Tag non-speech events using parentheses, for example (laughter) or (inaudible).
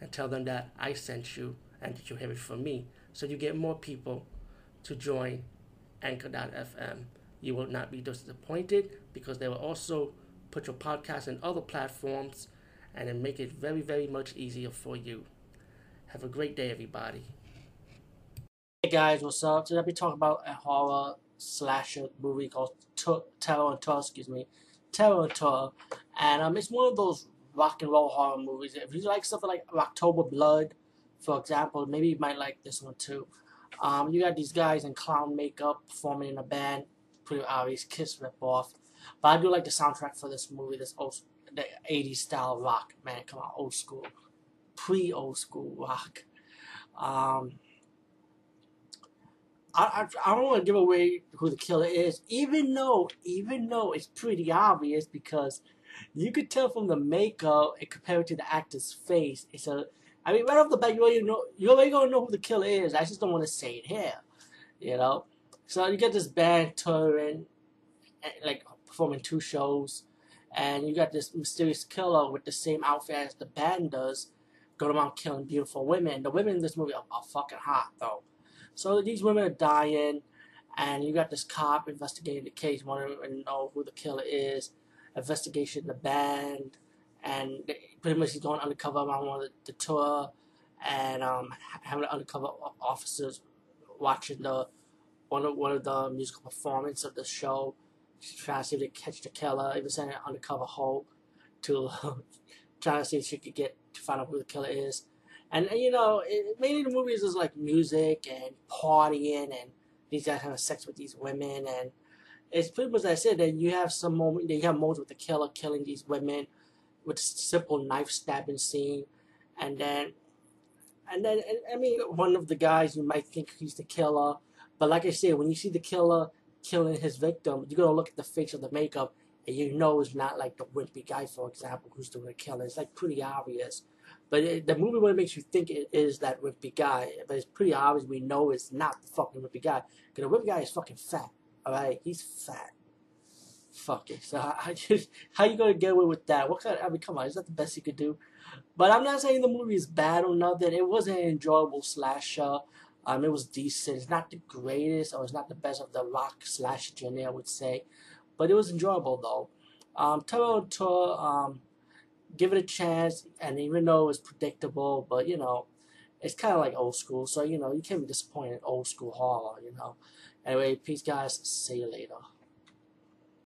and tell them that I sent you and that you have it from me. So you get more people to join Anchor.fm. You will not be disappointed because they will also put your podcast in other platforms and then make it very, very much easier for you. Have a great day, everybody. Hey guys, what's up? Today I'll be talking about a horror slasher movie called Terror on Tour, excuse me. Terror on Tour. And um, it's one of those rock and roll horror movies. If you like something like Rocktober Blood, for example, maybe you might like this one too. Um, you got these guys in clown makeup performing in a band, pretty obvious Kiss ripoff. But I do like the soundtrack for this movie, this old, the 80s style rock. Man, come on, old school, pre old school rock. Um, I, I, I don't want to give away who the killer is, even though even though it's pretty obvious because you could tell from the makeup and compared to the actor's face. It's a, I mean, right off the bat, you already know you already gonna know who the killer is. I just don't want to say it here, you know. So you get this band touring, eh, like performing two shows, and you got this mysterious killer with the same outfit as the band does, going around killing beautiful women. The women in this movie are, are fucking hot though. So these women are dying, and you got this cop investigating the case, wanting to know who the killer is investigation the band, and pretty much he's going undercover on one of the, the tour, and um, having the undercover officers watching the one of one of the musical performance of the show, trying to see if they catch the killer. Even sending an undercover hoe to (laughs) trying to see if she could get to find out who the killer is. And, and you know, it, mainly the movies is like music and partying and these guys having sex with these women. And it's pretty much like I said that you have some moment you have moments with the killer killing these women with simple knife stabbing scene, and then and then I mean one of the guys you might think he's the killer, but like I said, when you see the killer killing his victim, you're gonna look at the face of the makeup and you know it's not like the wimpy guy, for example, who's doing the killing. It's like pretty obvious. But it, the movie what makes you think it is that wimpy guy, but it's pretty obvious we know it's not the fucking wimpy guy. Because the wimpy guy is fucking fat. Alright, he's fat. Fuck it. So (laughs) how, just, how you gonna get away with that? What kind? Of, I mean, come on, is that the best you could do? But I'm not saying the movie is bad or nothing. It wasn't an enjoyable slasher. Um, it was decent. It's not the greatest, or it's not the best of the rock slash genre, I would say, but it was enjoyable though. Um, Terror Tour, um, give it a chance, and even though it's predictable, but you know, it's kind of like old school, so you know you can't be disappointed in old school horror, you know. Anyway, peace, guys. See you later.